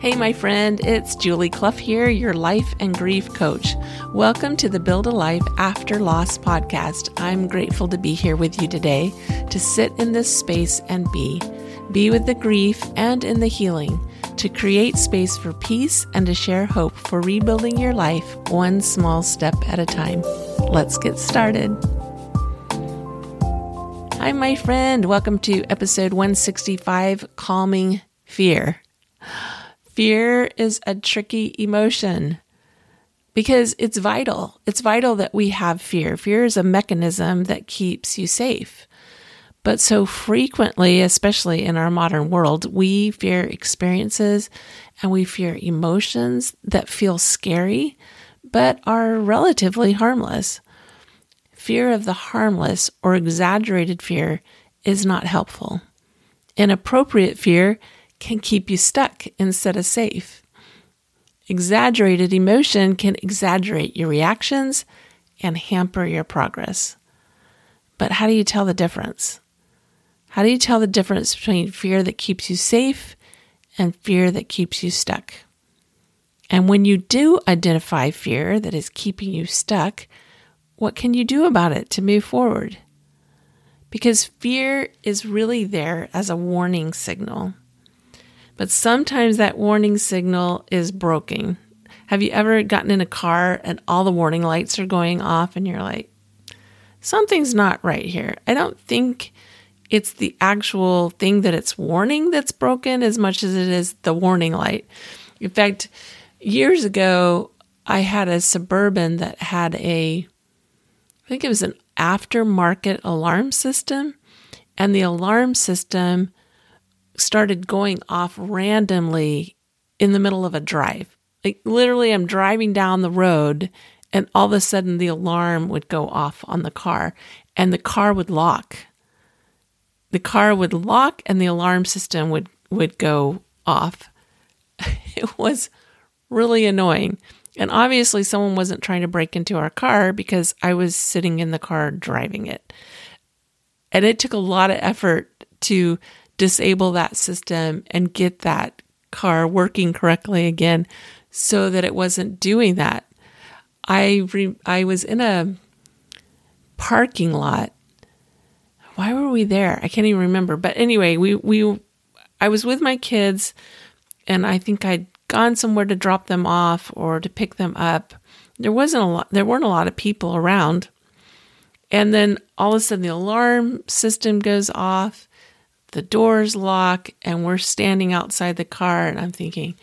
Hey, my friend, it's Julie Clough here, your life and grief coach. Welcome to the Build a Life After Loss podcast. I'm grateful to be here with you today to sit in this space and be. Be with the grief and in the healing, to create space for peace and to share hope for rebuilding your life one small step at a time. Let's get started. Hi, my friend. Welcome to episode 165 Calming Fear. Fear is a tricky emotion because it's vital. It's vital that we have fear. Fear is a mechanism that keeps you safe. But so frequently, especially in our modern world, we fear experiences and we fear emotions that feel scary but are relatively harmless. Fear of the harmless or exaggerated fear is not helpful. Inappropriate fear can keep you stuck instead of safe. Exaggerated emotion can exaggerate your reactions and hamper your progress. But how do you tell the difference? How do you tell the difference between fear that keeps you safe and fear that keeps you stuck? And when you do identify fear that is keeping you stuck, what can you do about it to move forward? Because fear is really there as a warning signal. But sometimes that warning signal is broken. Have you ever gotten in a car and all the warning lights are going off and you're like, something's not right here? I don't think it's the actual thing that it's warning that's broken as much as it is the warning light. In fact, years ago, I had a Suburban that had a, I think it was an aftermarket alarm system, and the alarm system started going off randomly in the middle of a drive. Like literally, I'm driving down the road and all of a sudden the alarm would go off on the car and the car would lock. The car would lock and the alarm system would, would go off. It was really annoying. And obviously, someone wasn't trying to break into our car because I was sitting in the car driving it. And it took a lot of effort to disable that system and get that car working correctly again so that it wasn't doing that. I re- I was in a parking lot. Why were we there? I can't even remember. But anyway, we we I was with my kids and I think I'd gone somewhere to drop them off or to pick them up. There wasn't a lot there weren't a lot of people around. And then all of a sudden the alarm system goes off the doors lock and we're standing outside the car and I'm thinking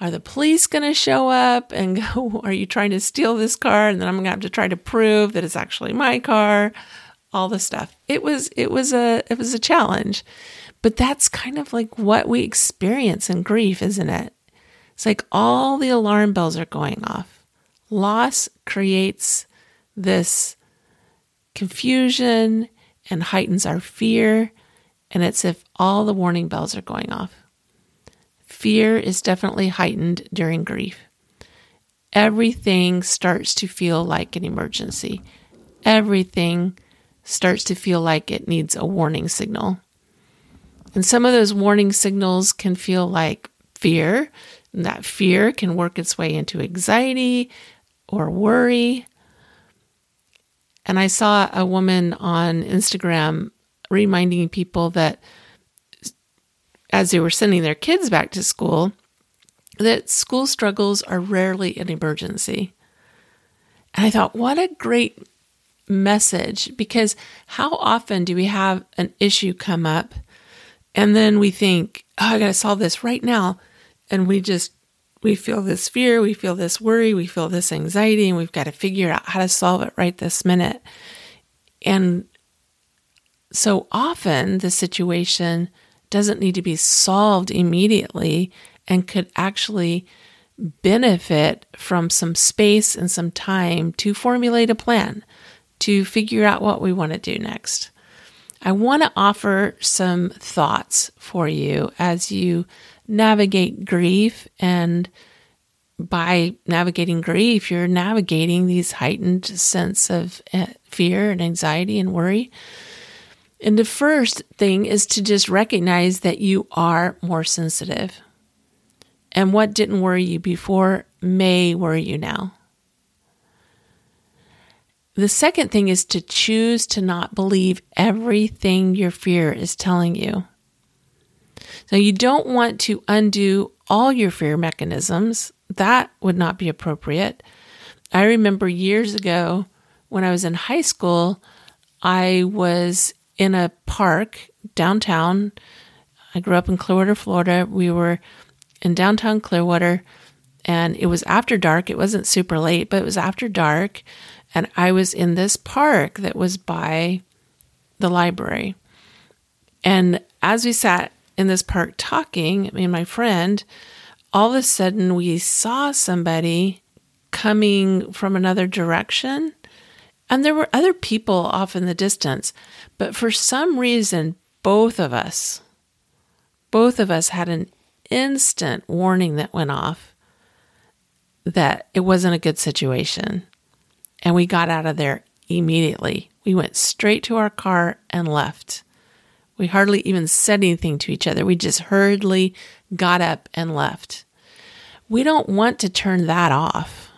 are the police going to show up and go are you trying to steal this car? And then I'm going to have to try to prove that it's actually my car all the stuff. It was it was a it was a challenge. But that's kind of like what we experience in grief isn't it? It's like all the alarm bells are going off. Loss creates this confusion and heightens our fear and it's if all the warning bells are going off. Fear is definitely heightened during grief. Everything starts to feel like an emergency. Everything starts to feel like it needs a warning signal. And some of those warning signals can feel like fear, and that fear can work its way into anxiety or worry. And I saw a woman on Instagram reminding people that as they were sending their kids back to school, that school struggles are rarely an emergency. And I thought, what a great message because how often do we have an issue come up and then we think, oh, I got to solve this right now. And we just, we feel this fear, we feel this worry, we feel this anxiety, and we've got to figure out how to solve it right this minute. And so often the situation doesn't need to be solved immediately and could actually benefit from some space and some time to formulate a plan to figure out what we want to do next. I want to offer some thoughts for you as you navigate grief. And by navigating grief, you're navigating these heightened sense of eh, fear and anxiety and worry. And the first thing is to just recognize that you are more sensitive. And what didn't worry you before may worry you now. The second thing is to choose to not believe everything your fear is telling you. So you don't want to undo all your fear mechanisms. That would not be appropriate. I remember years ago when I was in high school, I was in a park downtown. I grew up in Clearwater, Florida. We were in downtown Clearwater and it was after dark. It wasn't super late, but it was after dark and I was in this park that was by the library. And as we sat in this park talking, me and my friend, all of a sudden we saw somebody coming from another direction. And there were other people off in the distance. But for some reason, both of us, both of us had an instant warning that went off that it wasn't a good situation and we got out of there immediately. We went straight to our car and left. We hardly even said anything to each other. We just hurriedly got up and left. We don't want to turn that off.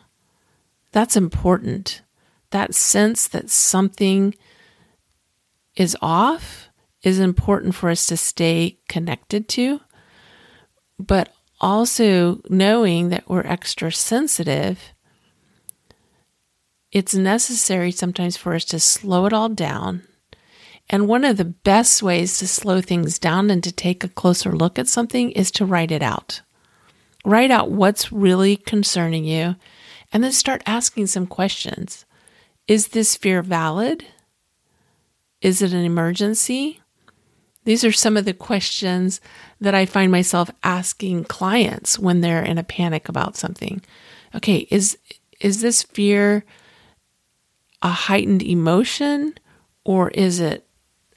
That's important. That sense that something is off is important for us to stay connected to, but also knowing that we're extra sensitive it's necessary sometimes for us to slow it all down. And one of the best ways to slow things down and to take a closer look at something is to write it out. Write out what's really concerning you and then start asking some questions. Is this fear valid? Is it an emergency? These are some of the questions that I find myself asking clients when they're in a panic about something. Okay, is is this fear a heightened emotion or is it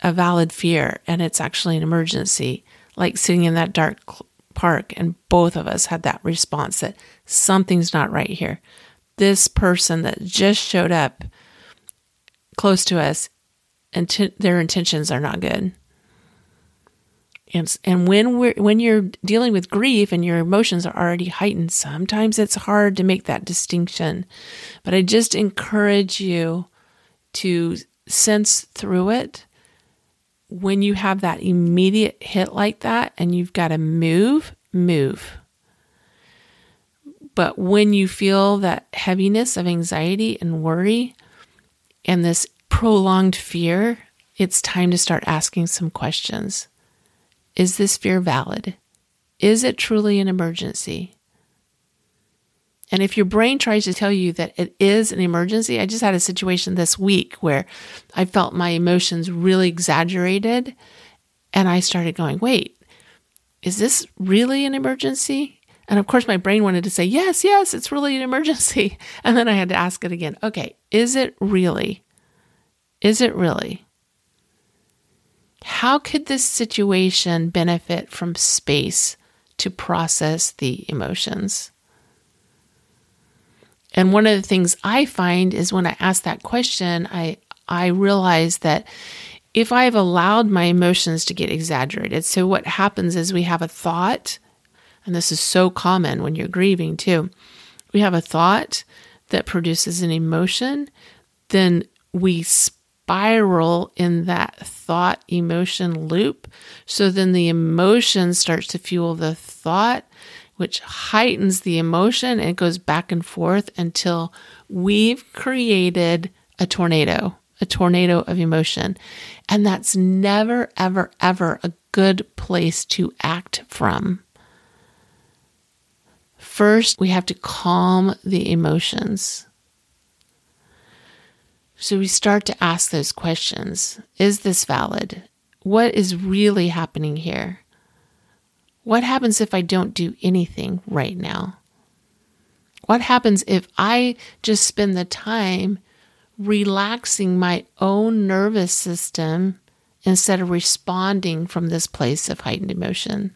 a valid fear and it's actually an emergency? Like sitting in that dark park, and both of us had that response that something's not right here. This person that just showed up close to us, and their intentions are not good. And, and when we're when you're dealing with grief and your emotions are already heightened, sometimes it's hard to make that distinction. But I just encourage you to sense through it when you have that immediate hit like that and you've got to move, move. But when you feel that heaviness of anxiety and worry and this prolonged fear, it's time to start asking some questions. Is this fear valid? Is it truly an emergency? And if your brain tries to tell you that it is an emergency, I just had a situation this week where I felt my emotions really exaggerated. And I started going, wait, is this really an emergency? And of course, my brain wanted to say, yes, yes, it's really an emergency. And then I had to ask it again, okay, is it really? Is it really? How could this situation benefit from space to process the emotions? And one of the things I find is when I ask that question, I I realize that if I've allowed my emotions to get exaggerated, so what happens is we have a thought, and this is so common when you're grieving too. We have a thought that produces an emotion, then we spiral in that thought emotion loop. So then the emotion starts to fuel the thought, which heightens the emotion and it goes back and forth until we've created a tornado, a tornado of emotion. And that's never, ever, ever a good place to act from. First, we have to calm the emotions. So we start to ask those questions Is this valid? What is really happening here? What happens if I don't do anything right now? What happens if I just spend the time relaxing my own nervous system instead of responding from this place of heightened emotion?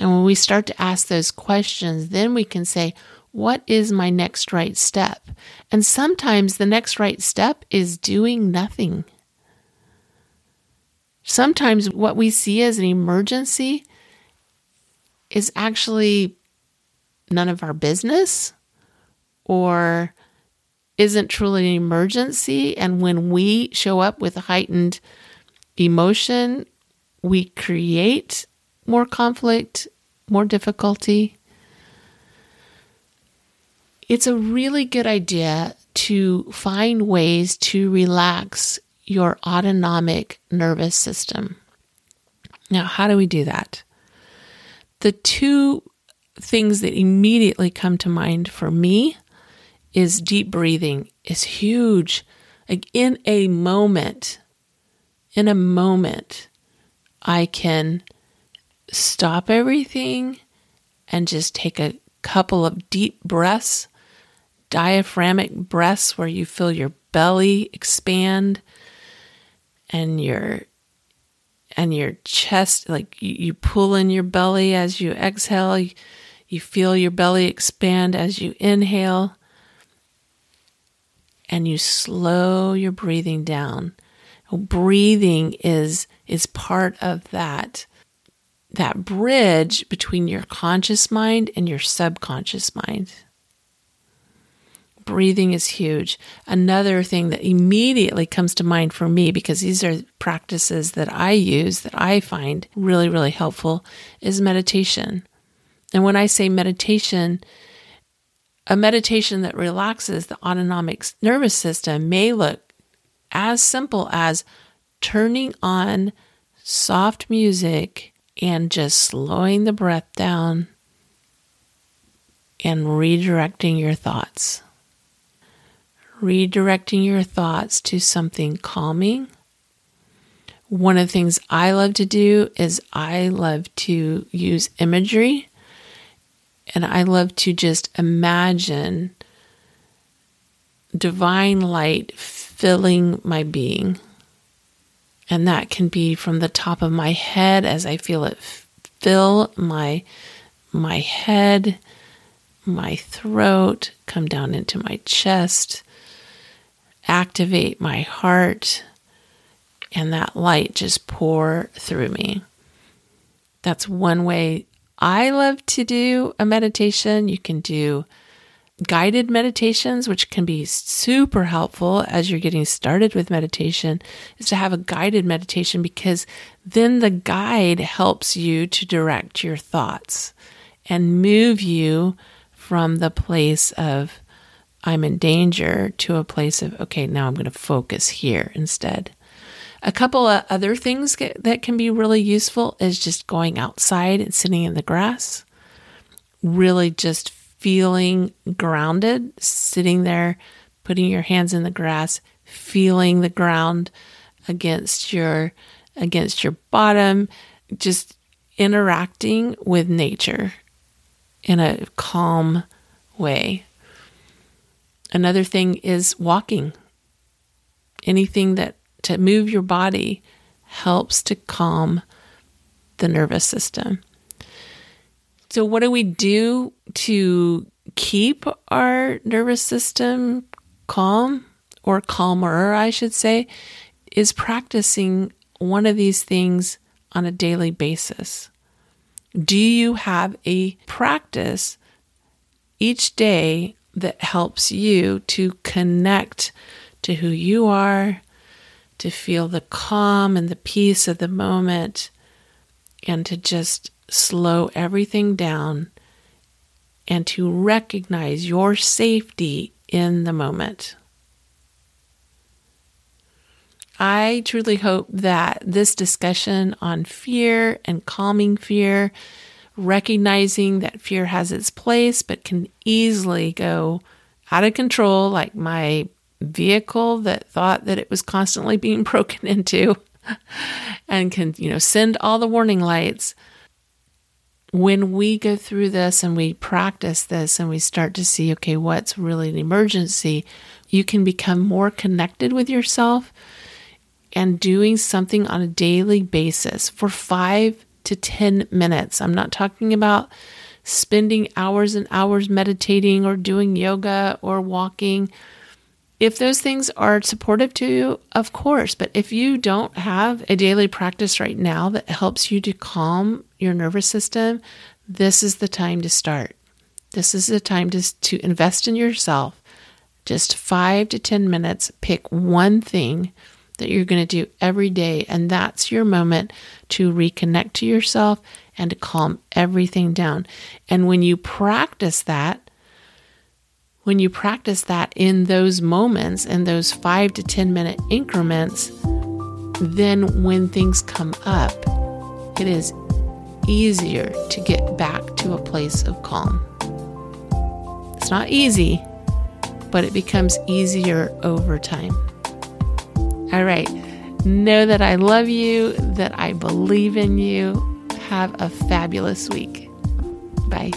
And when we start to ask those questions, then we can say, What is my next right step? And sometimes the next right step is doing nothing. Sometimes what we see as an emergency is actually none of our business or isn't truly an emergency. And when we show up with heightened emotion, we create more conflict, more difficulty. It's a really good idea to find ways to relax your autonomic nervous system. Now, how do we do that? The two things that immediately come to mind for me is deep breathing is huge. Like in a moment, in a moment, I can stop everything and just take a couple of deep breaths, diaphragmatic breaths where you feel your belly expand and your and your chest like you, you pull in your belly as you exhale. You, you feel your belly expand as you inhale. And you slow your breathing down. Breathing is is part of that that bridge between your conscious mind and your subconscious mind breathing is huge. Another thing that immediately comes to mind for me, because these are practices that I use that I find really, really helpful, is meditation. And when I say meditation, a meditation that relaxes the autonomic nervous system may look as simple as turning on soft music and just slowing the breath down and redirecting your thoughts redirecting your thoughts to something calming. One of the things I love to do is I love to use imagery and I love to just imagine divine light filling my being. And that can be from the top of my head as I feel it fill my my head, my throat, come down into my chest, activate my heart and that light just pour through me. That's one way I love to do a meditation. You can do guided meditations, which can be super helpful as you're getting started with meditation, is to have a guided meditation because then the guide helps you to direct your thoughts and move you from the place of I'm in danger to a place of, okay, now I'm going to focus here instead. A couple of other things that can be really useful is just going outside and sitting in the grass, really just feeling grounded, sitting there, putting your hands in the grass, feeling the ground against your against your bottom, just interacting with nature in a calm way. Another thing is walking. Anything that to move your body helps to calm the nervous system. So, what do we do to keep our nervous system calm or calmer, I should say, is practicing one of these things on a daily basis. Do you have a practice each day that helps you to connect to who you are, to feel the calm and the peace of the moment, and to just slow everything down and to recognize your safety in the moment. I truly hope that this discussion on fear and calming fear recognizing that fear has its place, but can easily go out of control, like my vehicle that thought that it was constantly being broken into and can, you know, send all the warning lights. When we go through this and we practice this and we start to see, okay, what's really an emergency, you can become more connected with yourself and doing something on a daily basis for five to 10 minutes. I'm not talking about spending hours and hours meditating or doing yoga or walking. If those things are supportive to you, of course. But if you don't have a daily practice right now that helps you to calm your nervous system, this is the time to start. This is the time to, to invest in yourself. Just five to 10 minutes, pick one thing that you're going to do every day. And that's your moment to reconnect to yourself and to calm everything down. And when you practice that, when you practice that in those moments, in those five to 10 minute increments, then when things come up, it is easier to get back to a place of calm. It's not easy, but it becomes easier over time. All right. Know that I love you, that I believe in you. Have a fabulous week. Bye.